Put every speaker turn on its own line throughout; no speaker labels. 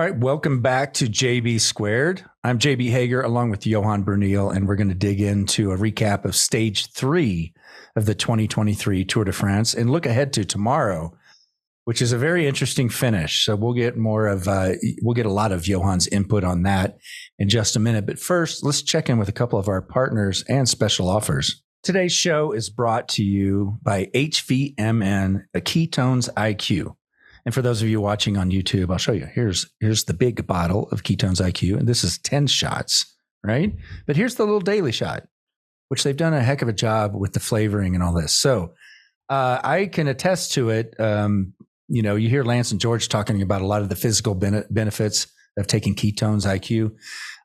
All right, welcome back to JB Squared. I'm JB Hager along with Johan Bruyneel, and we're going to dig into a recap of stage three of the 2023 Tour de France and look ahead to tomorrow, which is a very interesting finish. So we'll get more of, uh, we'll get a lot of Johan's input on that in just a minute. But first, let's check in with a couple of our partners and special offers. Today's show is brought to you by HVMN, a Ketones IQ. And for those of you watching on YouTube, I'll show you. Here's here's the big bottle of Ketones IQ, and this is 10 shots, right? But here's the little daily shot, which they've done a heck of a job with the flavoring and all this. So uh, I can attest to it. Um, you know, you hear Lance and George talking about a lot of the physical benefits of taking ketones IQ.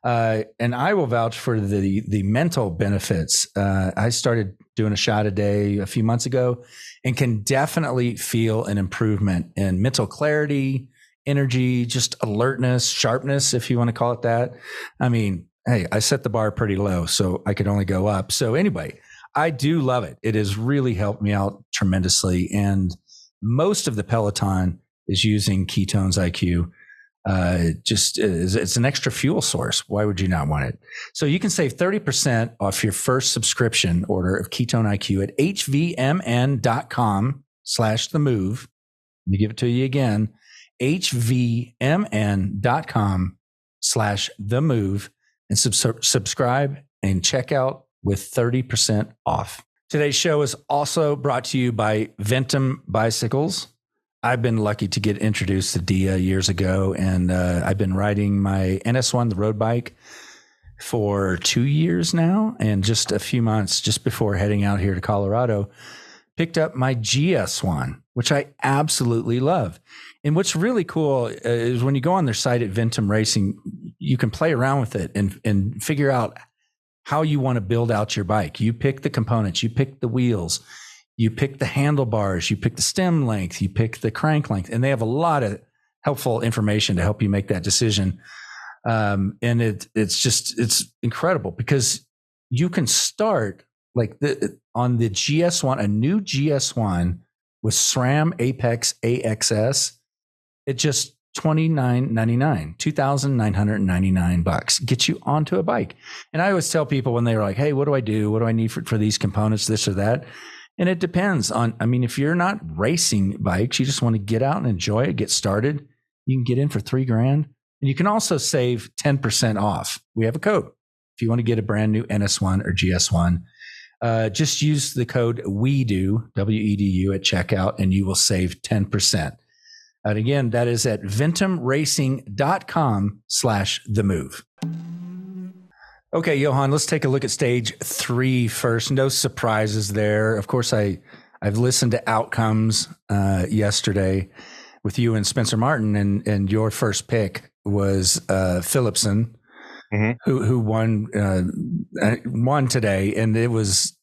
Uh, and I will vouch for the the mental benefits. Uh, I started doing a shot a day a few months ago, and can definitely feel an improvement in mental clarity, energy, just alertness, sharpness, if you want to call it that. I mean, hey, I set the bar pretty low, so I could only go up. So anyway, I do love it. It has really helped me out tremendously, and most of the peloton is using ketones IQ uh, just is, it's an extra fuel source. Why would you not want it? So you can save 30% off your first subscription order of Ketone IQ at hvmn.com slash the move. Let me give it to you again. hvmn.com slash the move and sub- subscribe and check out with 30% off. Today's show is also brought to you by Ventum Bicycles. I've been lucky to get introduced to Dia years ago, and uh, I've been riding my NS1, the road bike, for two years now. And just a few months just before heading out here to Colorado, picked up my GS1, which I absolutely love. And what's really cool uh, is when you go on their site at Ventum Racing, you can play around with it and, and figure out how you want to build out your bike. You pick the components, you pick the wheels you pick the handlebars, you pick the stem length, you pick the crank length, and they have a lot of helpful information to help you make that decision. Um, and it it's just it's incredible because you can start like the on the GS1, a new GS1 with SRAM Apex AXS, it just twenty nine ninety nine, two thousand nine hundred ninety nine bucks gets you onto a bike. And I always tell people when they're like, "Hey, what do I do? What do I need for, for these components? This or that?" And it depends on, I mean, if you're not racing bikes, you just want to get out and enjoy it, get started, you can get in for three grand. And you can also save 10% off. We have a code. If you want to get a brand new NS1 or GS1, uh, just use the code we do W E D U, at checkout, and you will save 10%. And again, that is at ventumracing.com slash the move. Okay, Johan, let's take a look at stage three first. No surprises there. Of course, I I've listened to outcomes uh, yesterday with you and Spencer Martin, and and your first pick was uh, Philipsen, mm-hmm. who who won uh, uh, won today, and it was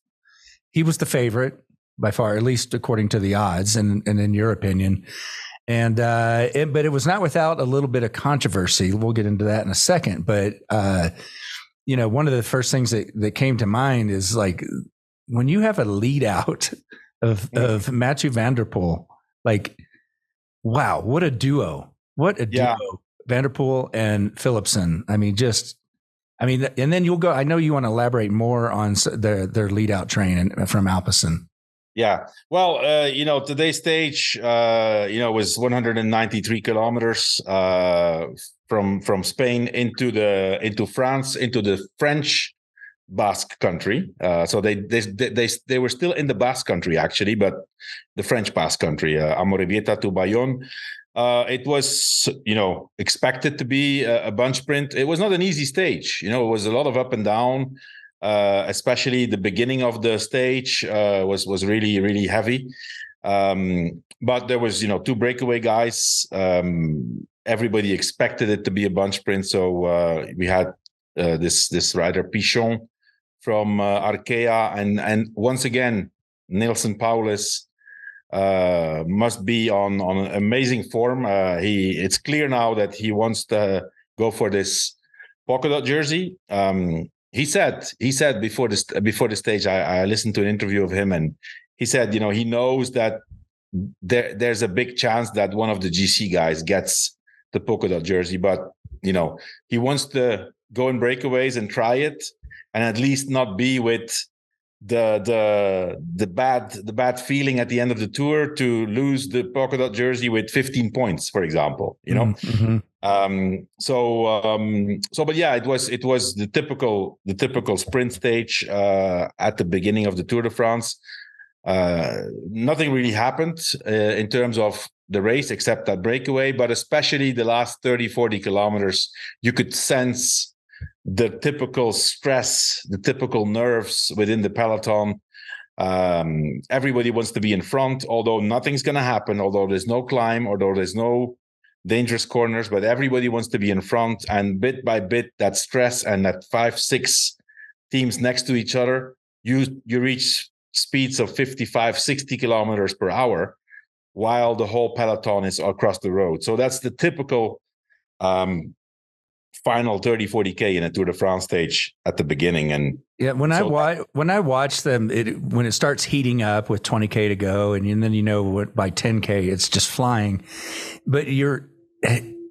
he was the favorite by far, at least according to the odds, and and in your opinion. And uh, it, but it was not without a little bit of controversy. We'll get into that in a second, but uh, you know, one of the first things that, that came to mind is like when you have a lead out of of Mathieu van der Poel, like, wow, what a duo. What a yeah. duo. van der Poel and Philipsen. I mean, just I mean, and then you'll go. I know you want to elaborate more on their their lead out train from Alpecin.
Yeah. Well, uh, you know, today's stage, uh, you know, was 193 kilometers uh, from from Spain into the into France into the French Basque country. Uh, so they, they they they were still in the Basque country actually, but the French Basque country, uh, Amorebieta to Bayonne. Uh, it was, you know, expected to be a, a bunch sprint. It was not an easy stage. You know, it was a lot of up and down. Uh, especially the beginning of the stage uh, was was really really heavy. Um, but there was you know two breakaway guys. Um, everybody expected it to be a bunch sprint, so uh, we had uh, this this rider Pichon from uh, Arkea, and and once again Neilson Powless. Uh, must be on on amazing form. he it's clear now that he wants to go for this polka dot jersey. Um, he said he said before this before the stage I, I listened to an interview of him and he said you know he knows that there there's a big chance that one of the GC guys gets the polka dot jersey, but you know he wants to go in breakaways and try it, and at least not be with the the the bad the bad feeling at the end of the tour to lose the polka dot jersey with 15 points, for example. You know. Mm-hmm. Um, so um, so but yeah, it was it was the typical the typical sprint stage uh, at the beginning of the Tour de France. Uh, nothing really happened uh, in terms of the race except that breakaway, but especially the last 30, 40 kilometers, you could sense the typical stress, the typical nerves within the peloton. Um, everybody wants to be in front, although nothing's going to happen, although there's no climb, although there's no dangerous corners, but everybody wants to be in front. And bit by bit, that stress and that five, six teams next to each other, you you reach speeds of 55, 60 kilometers per hour while the whole peloton is across the road. So that's the typical um, final 30 40k in a tour de france stage at the beginning and
yeah when so i watch when i watch them it when it starts heating up with 20k to go and, and then you know what by 10k it's just flying but you're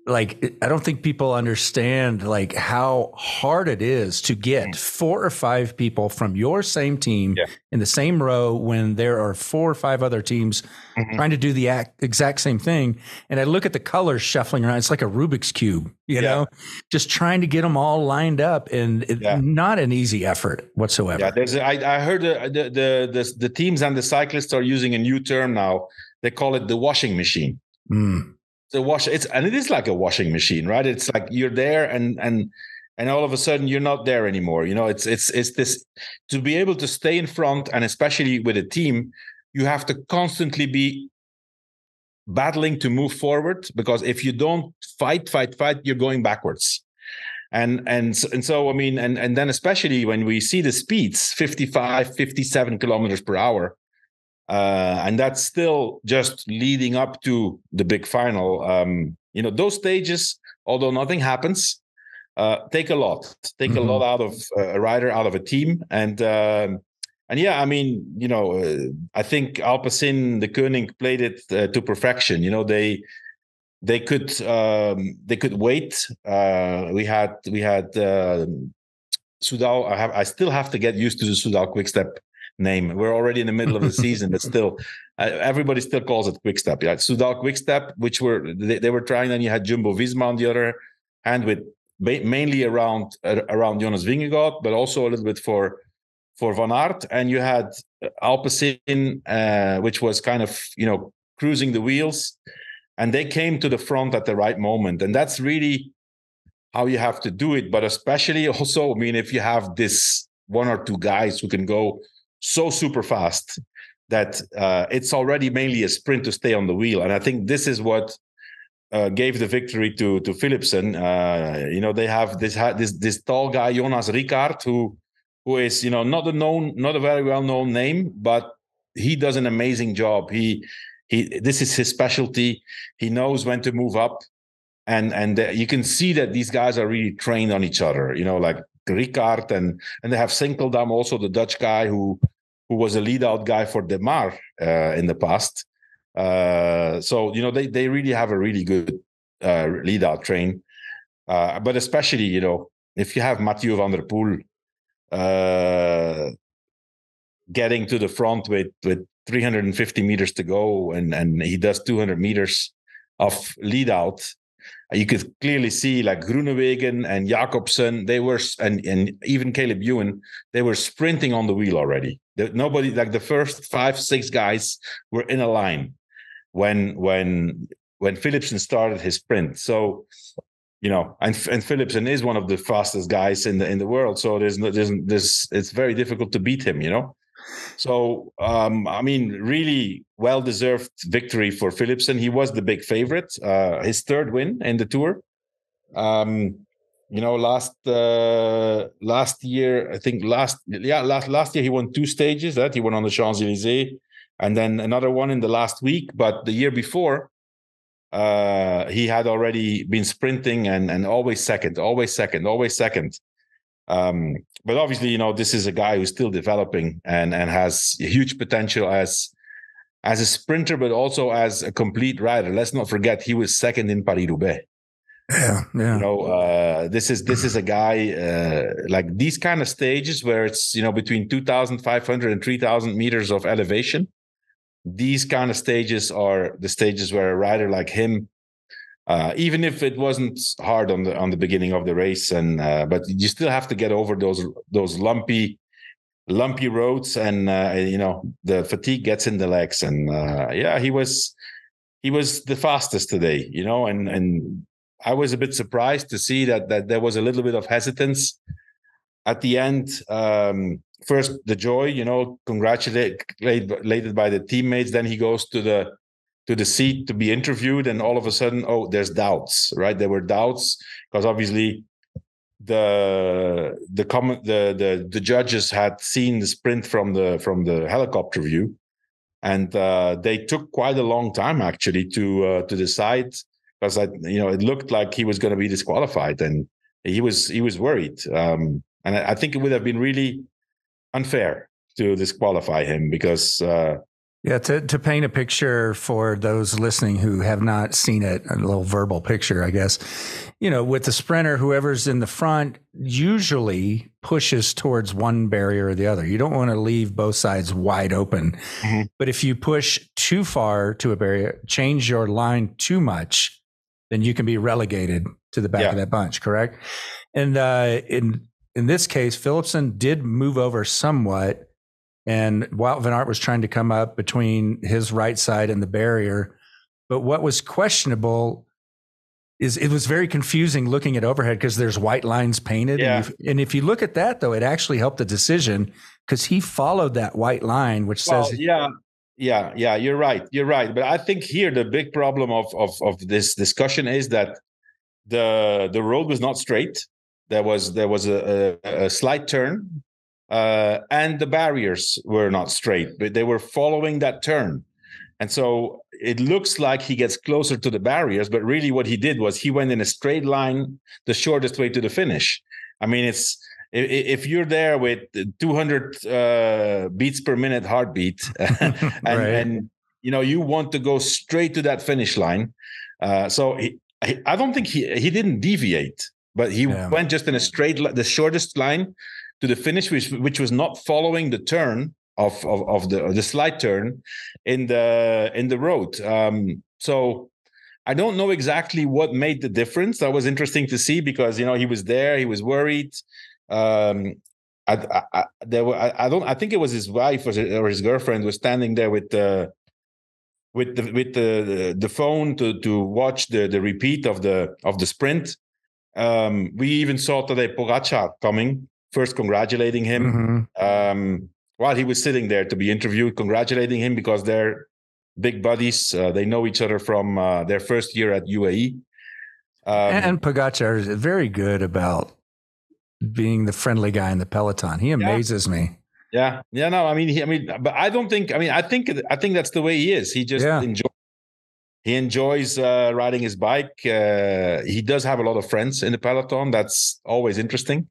like I don't think people understand like how hard it is to get mm. four or five people from your same team yeah. in the same row when there are four or five other teams mm-hmm. trying to do the act, exact same thing. And I look at the colors shuffling around; it's like a Rubik's cube, you yeah. know, just trying to get them all lined up, and it, yeah. not an easy effort whatsoever.
Yeah, there's. A, I, I heard the, the the the the teams and the cyclists are using a new term now. They call it the washing machine. Mm the wash it's and it is like a washing machine right? It's like you're there and and and all of a sudden you're not there anymore you know? It's it's it's this to be able to stay in front and especially with a team you have to constantly be battling to move forward because if you don't fight fight fight you're going backwards. And and and so i mean and and then especially when we see the speeds 55 57 kilometers per hour uh, and that's still just leading up to the big final. Um, you know, those stages, although nothing happens, uh, take a lot, take mm-hmm. a lot out of a rider, out of a team, and um, and yeah, I mean, you know, uh, I think Alpecin, Deceuninck played it uh, to perfection. You know, they they could um, they could wait. Uh, we had we had. Um, Soudal, I have I still have to get used to the Soudal Quickstep name. We're already in the middle of the season, but still, uh, everybody still calls it Quick Step. Yeah, Soudal Quick Step, which were they, they, were trying. Then you had Jumbo Visma on the other hand, with mainly around uh, around Jonas Vingegaard, but also a little bit for for Van Aert. And you had Alpecin, uh, which was kind of you know cruising the wheels, and they came to the front at the right moment, and that's really how you have to do it. But especially also, I mean, if you have this one or two guys who can go so super fast that uh, it's already mainly a sprint to stay on the wheel. And I think this is what uh, gave the victory to to Philipsen. Uh, you know, they have this this this tall guy Jonas Rickaert who who is you know not a known, not a very well known name, but he does an amazing job. He he this is his specialty. He knows when to move up. And and uh, you can see that these guys are really trained on each other. You know, like Rickaert and and they have Sinkeldam also the Dutch guy who who was a lead out guy for Démare uh, in the past. Uh, so you know they they really have a really good uh, lead out train, uh, but especially you know if you have Mathieu van der Poel uh, getting to the front with with 350 meters to go and and he does 200 meters of lead out you could clearly see like Groenewegen and Jakobsen, they were, and, and even Caleb Ewan, they were sprinting on the wheel already. The, nobody, like the first five, six guys were in a line when, when, when Philipsen started his sprint. So, you know, and and Philipsen is one of the fastest guys in the in the world. So there's no, there's, there's it's very difficult to beat him. You know, so, um, I mean, really well deserved victory for Philipsen. He was the big favorite, uh, his third win in the tour. Um, you know, last uh, last year, I think last yeah last last year he won two stages. That he won on the Champs Elysees, and then another one in the last week. But the year before, uh, he had already been sprinting and and always second, always second, always second. Um, but obviously, you know, this is a guy who's still developing and and has huge potential as as a sprinter, but also as a complete rider. Let's not forget he was second in Paris Roubaix.
Yeah, yeah.
You know, uh, this is this is a guy uh, like these kind of stages where it's you know between 2,500 and 3,000 meters of elevation. These kind of stages are the stages where a rider like him, uh, even if it wasn't hard on the on the beginning of the race, and uh, but you still have to get over those those lumpy lumpy roads, and uh, you know the fatigue gets in the legs, and uh, yeah, he was he was the fastest today, you know, and and I was a bit surprised to see that that there was a little bit of hesitance at the end. Um, first, the joy, you know, congratulated by the teammates. Then he goes to the to the seat to be interviewed, and all of a sudden, oh, there's doubts, right? There were doubts because obviously the the comment the the the judges had seen the sprint from the from the helicopter view and uh, they took quite a long time actually to uh, to decide because I, you know, it looked like he was going to be disqualified, and he was he was worried. Um, and I, I, think it would have been really unfair to disqualify him because. Uh,
yeah, to, to paint a picture for those listening who have not seen it, a little verbal picture, I guess. You know, with the sprinter, whoever's in the front usually pushes towards one barrier or the other. You don't want to leave both sides wide open. Mm-hmm. But if you push too far to a barrier, change your line too much, then you can be relegated to the back yeah. of that bunch, correct? And uh, in in this case, Philipsen did move over somewhat, and Wout van Aert was trying to come up between his right side and the barrier. But what was questionable is it was very confusing looking at overhead because there's white lines painted.
Yeah.
And, if, and if you look at that, though, it actually helped the decision because he followed that white line, which well, says,
yeah, yeah, yeah, you're right. You're right. But I think here the big problem of of of this discussion is that the the road was not straight. There was there was a, a, a slight turn, uh, and the barriers were not straight, but they were following that turn. And so it looks like he gets closer to the barriers, but really what he did was he went in a straight line, the shortest way to the finish. I mean, it's if you're there with 200 uh, beats per minute heartbeat and, right. and, you know you want to go straight to that finish line uh, so he, i don't think he he didn't deviate but he yeah. went just in a straight the shortest line to the finish which which was not following the turn of of, of the the slight turn in the in the road um, so I don't know exactly what made the difference. That was interesting to see because you know he was there, he was worried. Um, I, I, there were, I, I, don't I think it was his wife or his, or his girlfriend was standing there with the with the with the the phone to to watch the the repeat of the of the sprint. Um, we even saw today Pogacar coming first, congratulating him mm-hmm. um, while he was sitting there to be interviewed, congratulating him because they're big buddies. Uh, they know each other from uh, their first year at UAE.
Um, and Pogacar is very good about being the friendly guy in the peloton. He amazes
yeah.
me.
Yeah, yeah. No, I mean, he, I mean, but I don't think. I mean, I think I think that's the way he is. He just yeah. enjoys. He enjoys uh, riding his bike. Uh, he does have a lot of friends in the peloton. That's always interesting.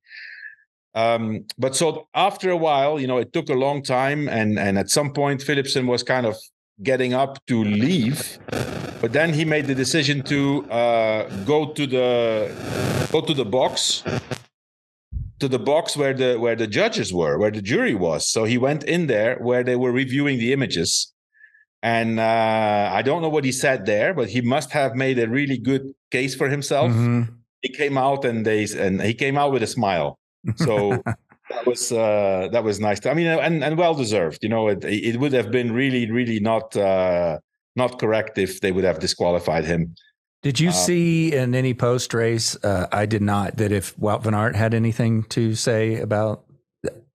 Um, but so after a while, you know, it took a long time, and and at some point, Philipsen was kind of getting up to leave, but then he made the decision to uh, go to the go to the box to the box where the where the judges were, where the jury was. So he went in there where they were reviewing the images. And uh, I don't know what he said there, but he must have made a really good case for himself. Mm-hmm. He came out and they and he came out with a smile. So that was uh, that was nice. I mean, and and well deserved. You know, it it would have been really really not uh, not correct if they would have disqualified him.
Did you um, see in any post race? Uh, I did not. That if Wout van Aert had anything to say about,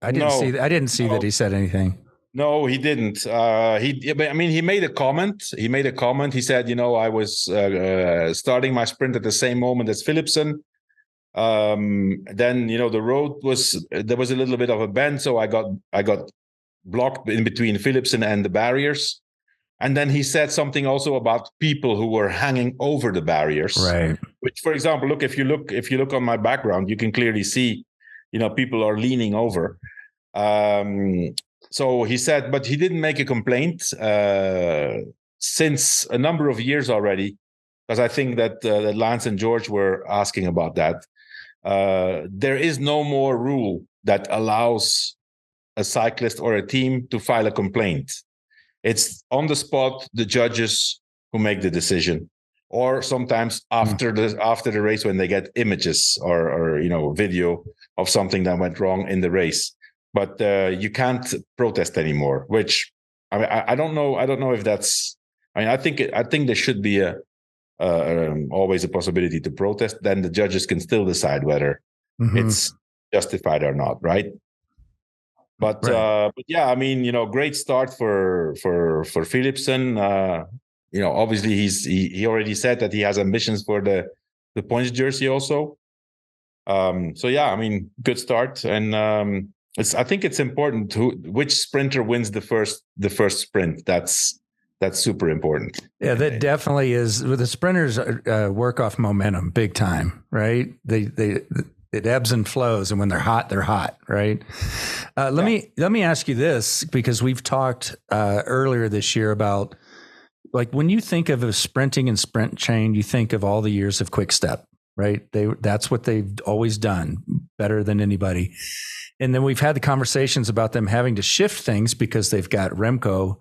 I didn't no, see. I didn't see no. that he said anything.
No, he didn't. Uh, he, I mean, he made a comment. He made a comment. He said, "You know, I was uh, uh starting my sprint at the same moment as Philipsen. Um, then, you know, the road was there was a little bit of a bend, so I got I got blocked in between Philipsen and the barriers." And then he said something also about people who were hanging over the barriers.
Right.
Which, for example, look if you look if you look on my background, you can clearly see, you know, people are leaning over. Um, so he said, but he didn't make a complaint uh, since a number of years already. because I think that, uh, that Lance and George were asking about that. Uh, there is no more rule that allows a cyclist or a team to file a complaint. It's on the spot, the judges who make the decision, or sometimes hmm. after mm. the after the race when they get images or or you know video of something that went wrong in the race. But uh, you can't protest anymore, which I mean, I, I don't know. I don't know if that's. I mean, I think I think there should be a uh, um, always a possibility to protest. Then the judges can still decide whether mm-hmm. it's justified or not, right? But right. uh, but yeah, I mean, you know, great start for for for Philipsen. Uh, you know, obviously he's he, he already said that he has ambitions for the the points jersey also. Um, so yeah, I mean, good start, and um, it's I think it's important to which sprinter wins the first the first sprint. That's that's super important.
Yeah, that definitely is. With the sprinters uh, work off momentum big time, right? They they it ebbs and flows, and when they're hot, they're hot, right? Uh, let yeah. me let me ask you this because we've talked uh, earlier this year about like when you think of a sprinting and sprint chain, you think of all the years of Quick Step, right? They that's what they've always done better than anybody. And then we've had the conversations about them having to shift things because they've got Remco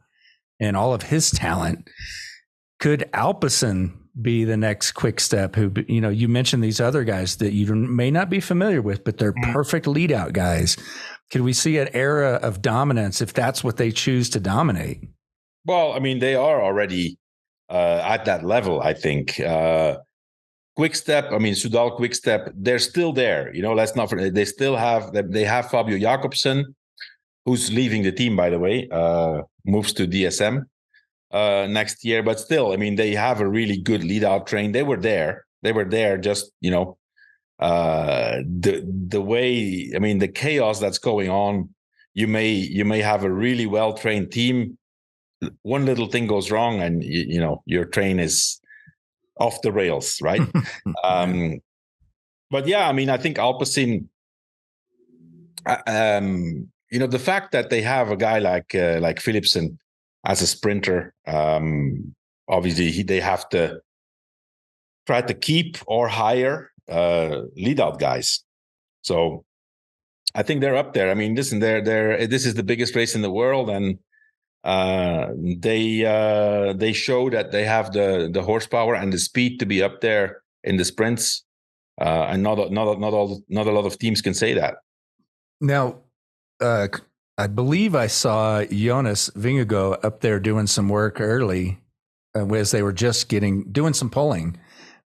and all of his talent. Could Alpecin be the next quick step who you know you mentioned these other guys that you may not be familiar with but they're mm-hmm. perfect lead out guys could we see an era of dominance if that's what they choose to dominate
well i mean they are already uh, at that level i think uh, quick step i mean Soudal quick step they're still there you know let's not forget they still have they have fabio jakobsen who's leaving the team by the way uh, moves to dsm uh, next year. But still, I mean, they have a really good lead out train. They were there. They were there. Just you know, uh, the the way I mean, the chaos that's going on. You may you may have a really well trained team. One little thing goes wrong, and you, you know your train is off the rails, right? um, but yeah, I mean, I think Alpecin. Uh, um, you know, the fact that they have a guy like uh, like Philipsen as a sprinter. Um, obviously, he, they have to try to keep or hire uh, lead out guys. So I think they're up there. I mean, listen, they're they're this is the biggest race in the world, and uh, they uh, they show that they have the the horsepower and the speed to be up there in the sprints. Uh, and not not not all not a lot of teams can say that.
Now, uh, I believe I saw Jonas Vingegaard up there doing some work early uh, as they were just getting doing some polling,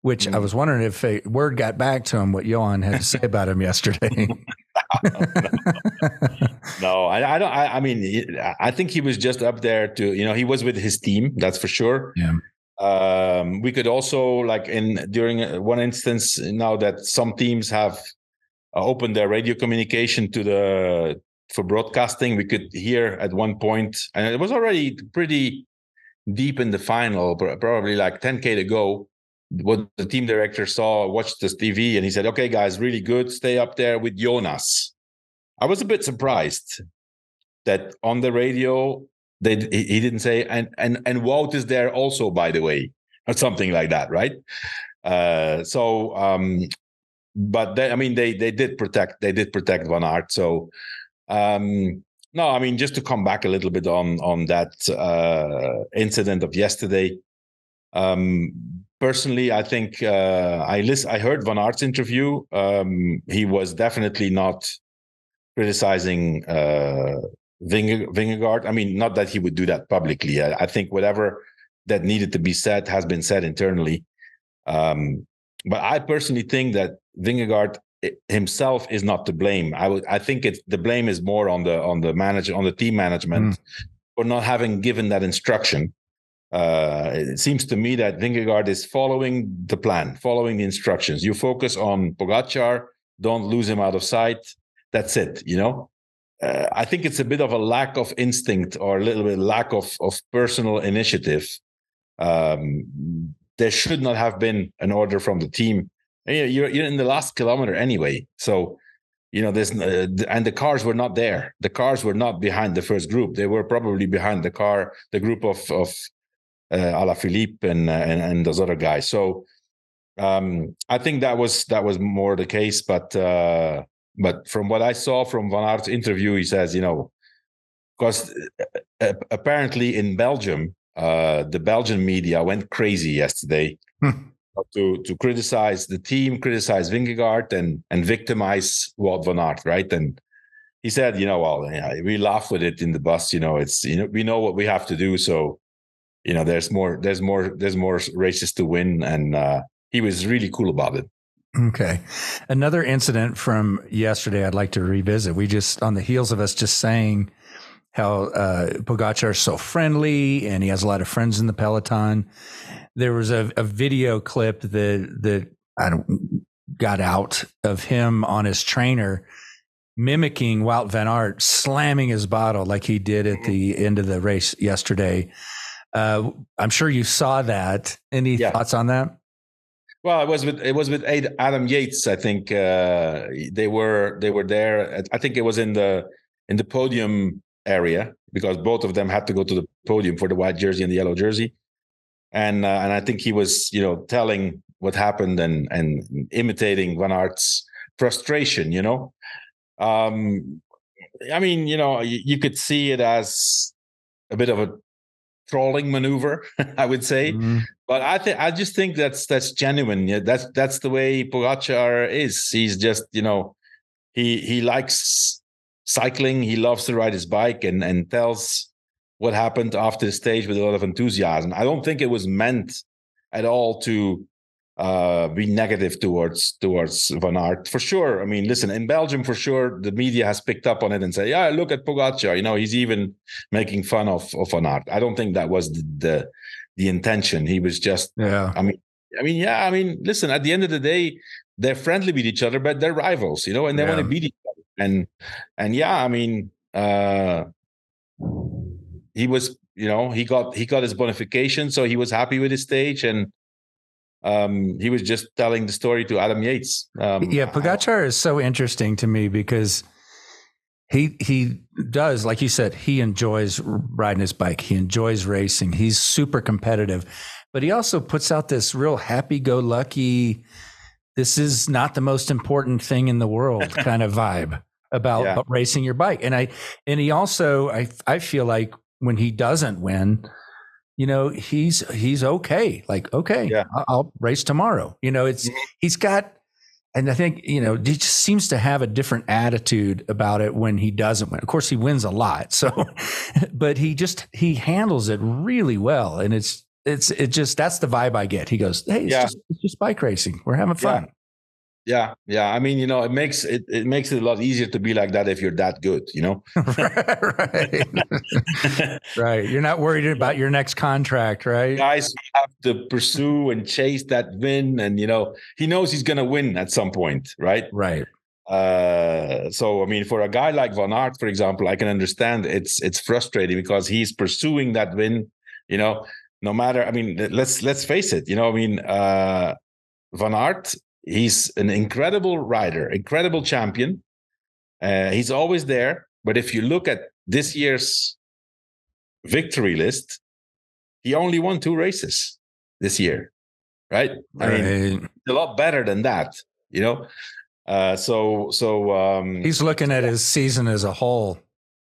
which mm. I was wondering if a word got back to him what Johan had to say about him yesterday.
no, I, I, don't. I, I, mean, I think he was just up there to you know he was with his team. That's for sure.
Yeah.
Um, we could also like in during one instance now that some teams have uh, opened their radio communication to the for broadcasting. We could hear at one point, and it was already pretty deep in the final, probably like 10k to go. What the team director saw, watched this TV, and he said, "Okay, guys, really good. Stay up there with Jonas." I was a bit surprised that on the radio they he didn't say and and and Wout is there also, by the way, or something like that, right? Uh, so, um, but they, I mean, they they did protect they did protect Van Aert, so um, no, I mean just to come back a little bit on on that uh, incident of yesterday. Um, personally, I think uh, I list, I heard Van Aert's interview. Um, he was definitely not criticizing uh, Vingegaard. I mean, not that he would do that publicly. I, I, think whatever that needed to be said has been said internally. Um, but I personally think that Vingegaard himself is not to blame. I would I think it's the blame is more on the on the manager on the team management mm. for not having given that instruction. Uh, it seems to me that Vingegaard is following the plan, following the instructions. You focus on Pogacar, don't lose him out of sight. That's it. You know, uh, I think it's a bit of a lack of instinct or a little bit lack of of personal initiative. Um, there should not have been an order from the team you're you're in the last kilometer anyway. So, you know, there's uh, and the cars were not there. The cars were not behind the first group. They were probably behind the car, the group of of uh, Philippe and, and and those other guys. So um, I think that was that was more the case. But uh, but from what I saw from Van Aert's interview, he says, you know, because uh, apparently in Belgium, uh, the Belgian media went crazy yesterday hmm. To to criticize the team, criticize Vingegaard, and and victimize Wout Van Aert, right? And he said, you know, well, yeah, we laugh with it in the bus. You know, it's you know we know what we have to do, so you know, there's more, there's more, there's more races to win, and uh, he was really cool about it.
Okay. Another incident from yesterday I'd like to revisit. We just, on the heels of us just saying how uh, Pogacar is so friendly and he has a lot of friends in the peloton. There was a, a video clip that that I don't, got out of him on his trainer mimicking Wout Van Aert slamming his bottle like he did at the end of the race yesterday. Uh, I'm sure you saw that. Any yeah. thoughts on that?
Well, it was with it was with Adam Yates. I think uh, they were they were there. I think it was in the in the podium area because both of them had to go to the podium for the white jersey and the yellow jersey. And uh, and I think he was you know telling what happened and and imitating Van Aert's frustration. You know, um, I mean, you know, you, you could see it as a bit of a trolling maneuver, I would say. Mm-hmm. But I think I just think that's that's genuine. Yeah, that's that's the way Pogacar is. He's just you know, he he likes cycling. He loves to ride his bike and and tells what happened after the stage with a lot of enthusiasm. I don't think it was meant at all to uh, be negative towards towards Van Aert for sure. I mean, listen, in Belgium for sure, the media has picked up on it and say, "Yeah, look at Pogacar." You know, he's even making fun of of Van Aert. I don't think that was the the, the intention. He was just, yeah. I mean, I mean, yeah. I mean, listen. At the end of the day, they're friendly with each other, but they're rivals. You know, and they yeah. want to beat each other. And and yeah, I mean, uh, he was, you know, he got he got his bonification, so he was happy with his stage and um, he was just telling the story to Adam Yates. Um,
yeah, Pogacar is so interesting to me because he he does, like you said, he enjoys riding his bike. He enjoys racing. He's super competitive, but he also puts out this real happy-go-lucky. This is not the most important thing in the world kind of vibe about yeah. racing your bike. And I and he also I I feel like when he doesn't win you know, he's he's okay. Like, okay, yeah. I'll, race tomorrow. You know, it's mm-hmm. he's got and I think, you know, he just seems to have a different attitude about it when he doesn't win. Of course, he wins a lot. So, but he just, he handles it really well. And it's, it's, it just, that's the vibe I get. He goes, Hey, it's, yeah. just, it's just bike racing. We're having fun.
Yeah. Yeah, yeah. I mean, you know, it makes it it makes it a lot easier to be like that if you're that good, you know.
right, right. You're not worried about your next contract, right?
Guys have to pursue and chase that win, and you know, he knows he's going to win at some point, right?
Right.
Uh, so I mean, for a guy like Van Aert, for example, I can understand it's it's frustrating because he's pursuing that win. You know, no matter. I mean, let's let's face it. You know, I mean, uh, Van Aert He's an incredible rider, incredible champion. Uh, he's always there. But if you look at this year's victory list, he only won two races this year, right? right. I mean, a lot better than that, you know. Uh, so, so um,
he's looking at his season as a whole.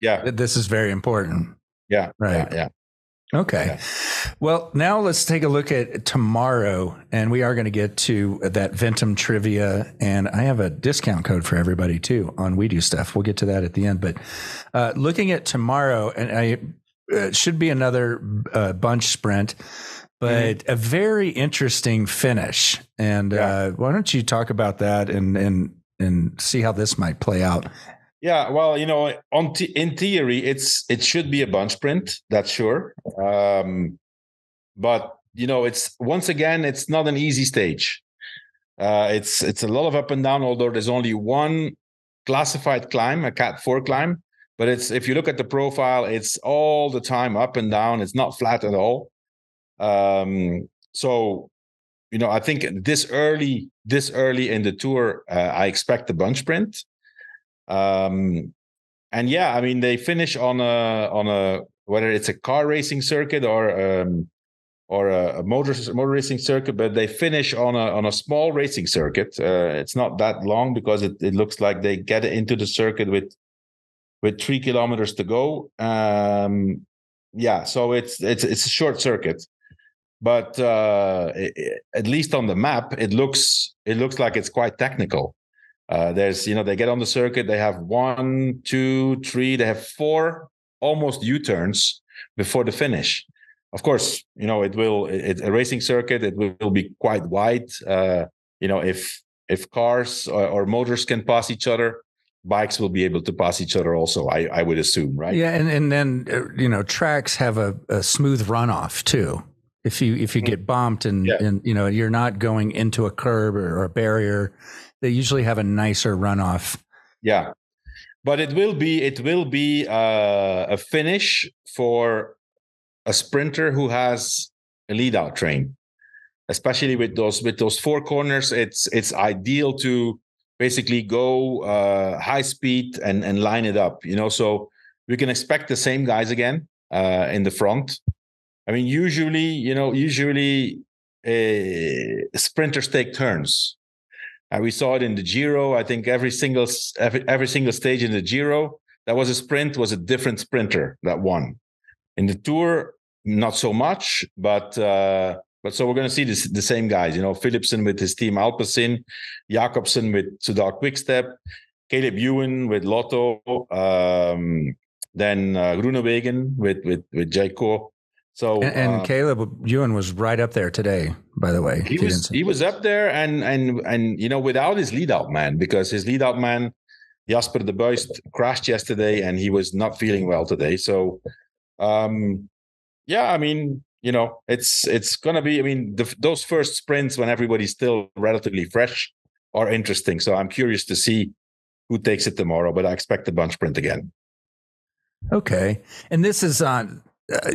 Yeah,
this is very important.
Yeah,
right.
Yeah, yeah.
Okay. Well, now let's take a look at tomorrow, and we are going to get to that Ventum trivia. And I have a discount code for everybody too on We Do Stuff. We'll get to that at the end. But uh, looking at tomorrow, and I uh, should be another uh, bunch sprint, but mm-hmm. a very interesting finish. And yeah. Uh, why don't you talk about that and and and see how this might play out
yeah, well, you know, on t- in theory, it's it should be a bunch sprint. That's sure. Um, but you know, it's once again, it's not an easy stage. Uh, it's it's a lot of up and down. Although there's only one classified climb, a Cat Four climb. But it's if you look at the profile, it's all the time up and down. It's not flat at all. Um, so, you know, I think this early, this early in the tour, uh, I expect a bunch sprint. Um, and yeah, I mean, they finish on a on a whether it's a car racing circuit or um, or a, a motor motor racing circuit, but they finish on a on a small racing circuit. Uh, it's not that long because it, it looks like they get into the circuit with with three kilometers to go. Um, yeah, so it's it's it's a short circuit, but uh, it, at least on the map, it looks it looks like it's quite technical. Uh, there's you know they get on the circuit, they have one, two, three, they have four almost U turns before the finish. Of course, you know it will it's a racing circuit. It will, will be quite wide. Uh, you know if if cars or, or motors can pass each other, bikes will be able to pass each other also i, I would assume right
yeah and, and then uh, you know tracks have a, a smooth runoff too if you if you get bumped and, yeah. and you know you're not going into a curb or, or a barrier they usually have a nicer runoff
yeah but it will be it will be uh, a finish for a sprinter who has a lead out train especially with those with those four corners it's it's ideal to basically go uh, high speed and and line it up. You know, so we can expect the same guys again uh, in the front. I mean, usually, you know, usually uh, sprinters take turns. Uh, we saw it in the Giro. I think every single every, every single stage in the Giro that was a sprint was a different sprinter that won. In the Tour, not so much, but uh, but so we're going to see this, the same guys, you know, Philipsen with his team Alpecin, Jakobsen with Soudal Quickstep, Caleb Ewan with Lotto, um, then uh, Groenewegen with with with Jayco.
So and, and uh, Caleb Ewan was right up there today. By the way,
he was he was up there, and and and you know without his lead out man because his lead out man Jasper De Buyst crashed yesterday, and he was not feeling well today. So, um, yeah, I mean you know, it's it's gonna be. I mean, the, those first sprints when everybody's still relatively fresh are interesting. So I'm curious to see who takes it tomorrow. But I expect a bunch sprint again.
Okay, and this is on. Uh,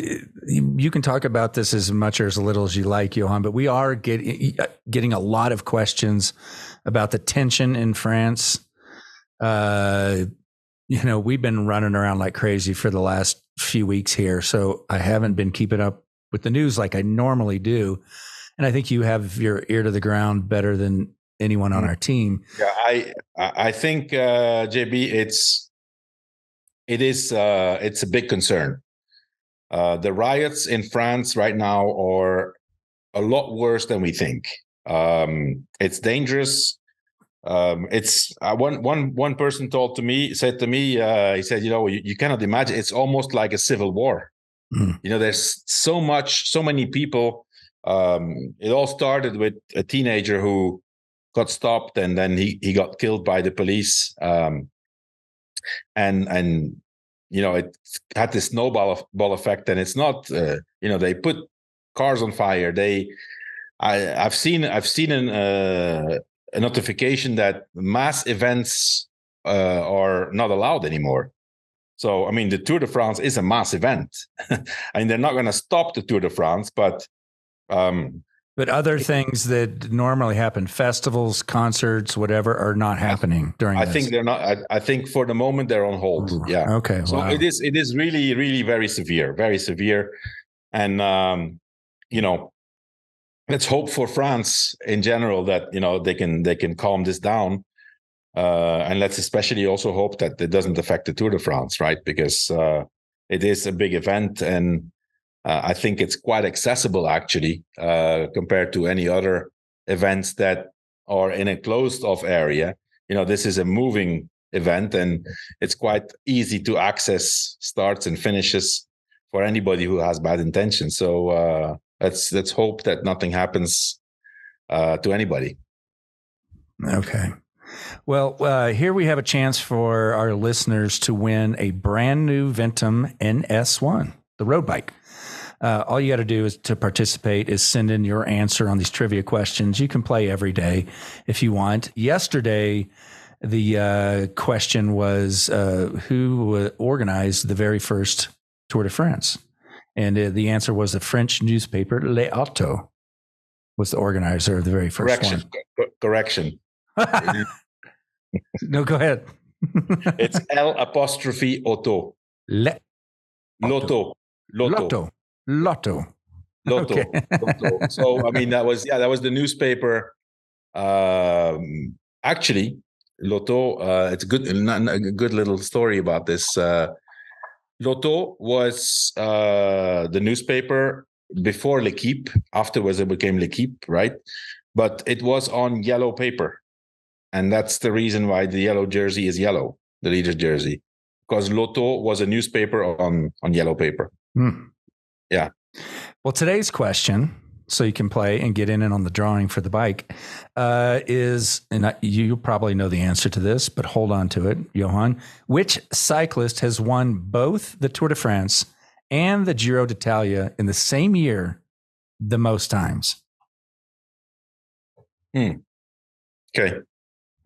you can talk about this as much or as little as you like, Johan, but we are getting getting a lot of questions about the tension in France. Uh, you know, we've been running around like crazy for the last few weeks here, so I haven't been keeping up with the news like I normally do. And I think you have your ear to the ground better than anyone on mm. our team.
Yeah, I I think uh, JB, it's it is uh, it's a big concern. Uh, the riots in France right now are a lot worse than we think. Um, it's dangerous. Um, it's uh, one one one person told to me said to me uh, he said you know you, you cannot imagine it's almost like a civil war Mm. You know, there's so much, so many people. Um, it all started with a teenager who got stopped and then he, he got killed by the police. Um, and and you know it had this snowball ball effect and it's not uh, you know they put cars on fire they i i've seen i've seen an, uh, a notification that mass events uh, are not allowed anymore so, I mean, the Tour de France is a mass event. I mean, they're not going to stop the Tour de France, but. Um,
but other things that normally happen, festivals, concerts, whatever, are not happening during.
I
this.
think they're not. I, I, think for the moment they're on hold. Yeah.
Okay.
So wow. it is. It is really, really very severe. Very severe, and um, you know, let's hope for France in general that you know they can they can calm this down uh, and let's especially also hope that it doesn't affect the Tour de France, right? Because uh, it is a big event, and uh, I think it's quite accessible actually uh, compared to any other events that are in a closed off area. You know, this is a moving event, and it's quite easy to access starts and finishes for anybody who has bad intentions. So uh, let's let's hope that nothing happens uh, to anybody.
Okay. Well, uh, here we have a chance for our listeners to win a brand new Ventum NS1, the road bike. Uh, all you got to do is to participate is send in your answer on these trivia questions. You can play every day if you want. Yesterday, the uh, question was uh, who organized the very first Tour de France, and uh, the answer was the French newspaper Le Auto was the organizer of the very first
correction.
one.
Correction.
no, go ahead.
it's L apostrophe auto.
Le.
L'Auto.
L'Auto. L'Auto.
L'Auto.
Okay.
L'Auto. So I mean, that was yeah, that was the newspaper. Um, actually, L'Auto. Uh, it's a good, a good little story about this. Uh, L'Auto was uh, the newspaper before L'Equipe. Afterwards, it became L'Equipe, right? But it was on yellow paper, and that's the reason why the yellow jersey is yellow, the leader's jersey, because L'Auto was a newspaper on on yellow paper.
Hmm.
Yeah.
Well, today's question, so you can play and get in and on the drawing for the bike, uh, is, and I, you probably know the answer to this, but hold on to it, Johan. Which cyclist has won both the Tour de France and the Giro d'Italia in the same year the most times? Hmm.
Okay.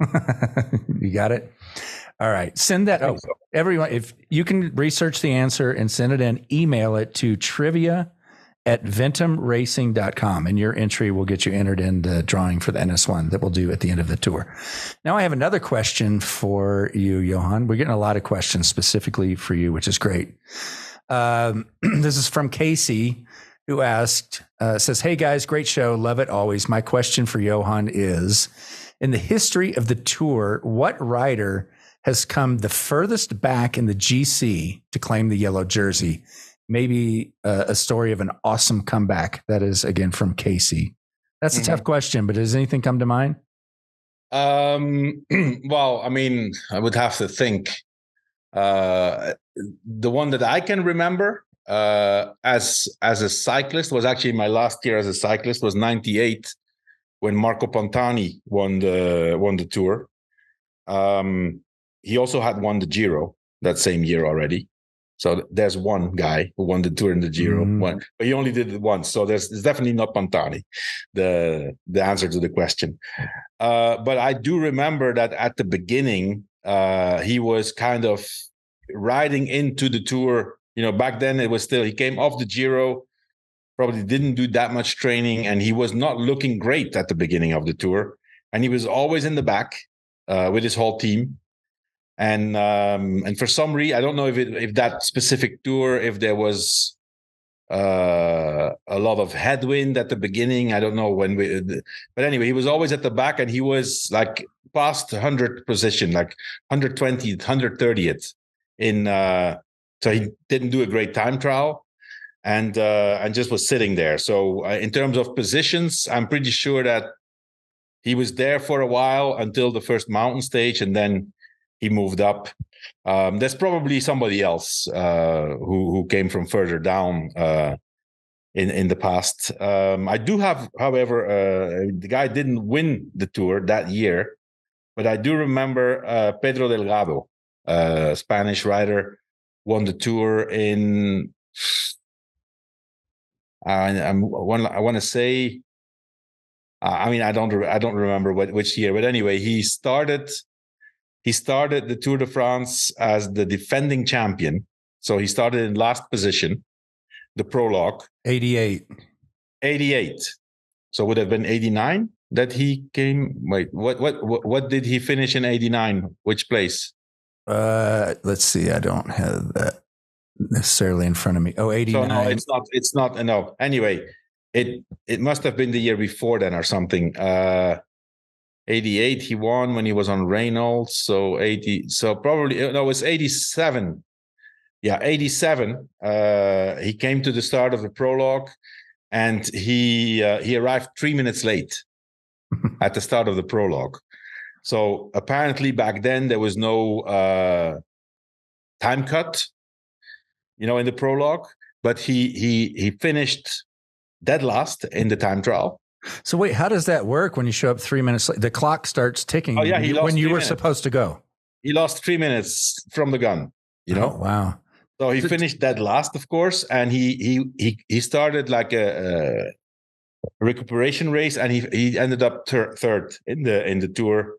you got it? All right. Send that. Oh,
So,
everyone, if you can research the answer and send it in, email it to trivia at ventumracing.com and your entry will get you entered in the drawing for the NS1 that we'll do at the end of the tour. Now I have another question for you, Johan. We're getting a lot of questions specifically for you, which is great. Um, this is from Casey who asked, uh, says, Hey guys, great show. Love it always. My question for Johan is in the history of the tour, what rider has come the furthest back in the GC to claim the yellow jersey? Maybe uh, a story of an awesome comeback. That is again from Casey. That's a
Mhm.
tough question, but does anything come to mind?
Um, well, I mean, I would have to think. Uh, the one that I can remember uh, as as a cyclist was actually my last year as a cyclist was '98 when Marco Pantani won the won the tour. Um, he also had won the Giro that same year already. So there's one guy who won the tour in the Giro,
Mm.
one, but he only did it once. So there's it's definitely not Pantani, the the answer to the question. Uh, but I do remember that at the beginning, uh, he was kind of riding into the tour. You know, back then it was still he came off the Giro, probably didn't do that much training, and he was not looking great at the beginning of the tour. And he was always in the back uh, with his whole team. And um, and for some reason, I don't know if it, if that specific tour, if there was uh a lot of headwind at the beginning i don't know when we but anyway he was always at the back and he was like past 100 position like 120th 130th in uh so he didn't do a great time trial and uh and just was sitting there so uh, in terms of positions i'm pretty sure that he was there for a while until the first mountain stage and then he moved up um, there's probably somebody else uh, who who came from further down uh, in in the past. Um, I do have, however, uh, the guy didn't win the tour that year, but I do remember uh, Pedro Delgado, Spanish rider, won the tour in. I, I'm one. I want to say. I mean, I don't. I don't remember what which year, but anyway, he started he started the Tour de France as the defending champion. So he started in last position, the prologue,
88.
88. So would have been 89 that he came. Wait, what what what, what did he finish in 89? Which place?
Uh, let's see. I don't have that necessarily in front of me. Oh, 89.
So no, it's not. It's not. No. Anyway, it it must have been the year before then or something. Uh, 88 he won when he was on Reynolds. So 80. So probably uh, no, it's 87. Yeah, 87. Uh, he came to the start of the prologue, and he uh, he arrived three minutes late at the start of the prologue. So apparently back then there was no uh, time cut, you know, in the prologue. But he he he finished dead last in the time trial.
So wait, how does that work when you show up three minutes late? The clock starts ticking.
Oh, yeah,
when
he
when you were
minutes.
supposed to go.
He lost three minutes from the gun. You know,
Oh, wow.
So he finished dead last, of course, and he he he he started like a, a recuperation race, and he he ended up thir- third in the in the tour.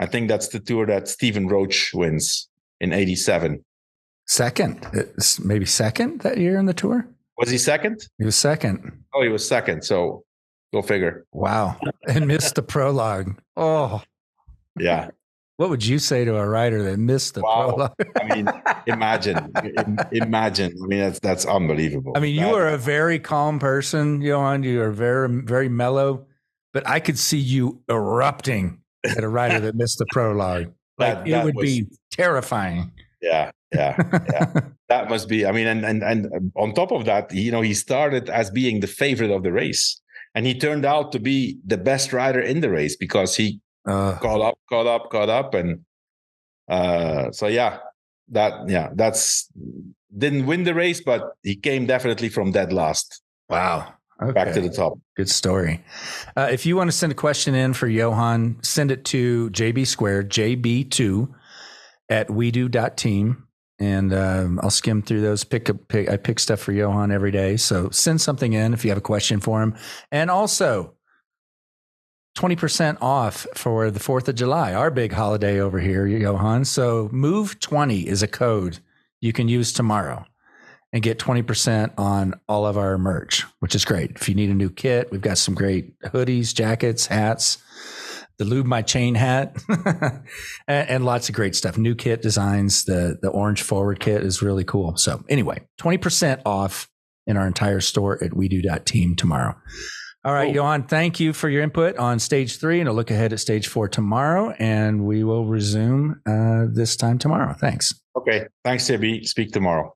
I think that's the tour that Stephen Roche wins in '87.
Second, It's maybe second that year in the tour.
Was he second?
He was second.
Oh, he was second. So go figure.
Wow, and missed the prologue. Oh,
Yeah,
What would you say to a writer that missed the
Wow.
prologue?
I mean, imagine, imagine. I mean, that's that's unbelievable.
I mean, you are a very calm person, Johan. You are very, very mellow, but I could see you erupting at a writer that missed the prologue. Like
That-
it would
was-
be terrifying.
yeah, yeah. that must be. I mean, and and and on top of that, you know, he started as being the favorite of the race, and he turned out to be the best rider in the race because he
Uh,
caught up, caught up, caught up, and uh, so yeah, that yeah, that's didn't win the race, but he came definitely from dead last
wow. Okay.
back to the top.
Good story. Uh, if you want to send a question in for Johan, send it to JB Squared, JB2 at wedo.team. And um, I'll skim through those. Pick up, pick, I pick stuff for Johan every day. So send something in if you have a question for him. And also, 20% off for the 4th of July, our big holiday over here, Johan. So move 20 is a code you can use tomorrow and get 20% on all of our merch, which is great. If you need a new kit, we've got some great hoodies, jackets, hats, the Lube My Chain hat, and, and lots of great stuff. New kit designs. The, the orange forward kit is really cool. So, anyway, 20% off in our entire store at we wedo.team tomorrow. All right,
Cool.
Johan, thank you for your input on stage three, and a look ahead at stage four tomorrow. And we will resume uh, this time tomorrow. Thanks.
Okay, thanks, Tibby. Speak tomorrow.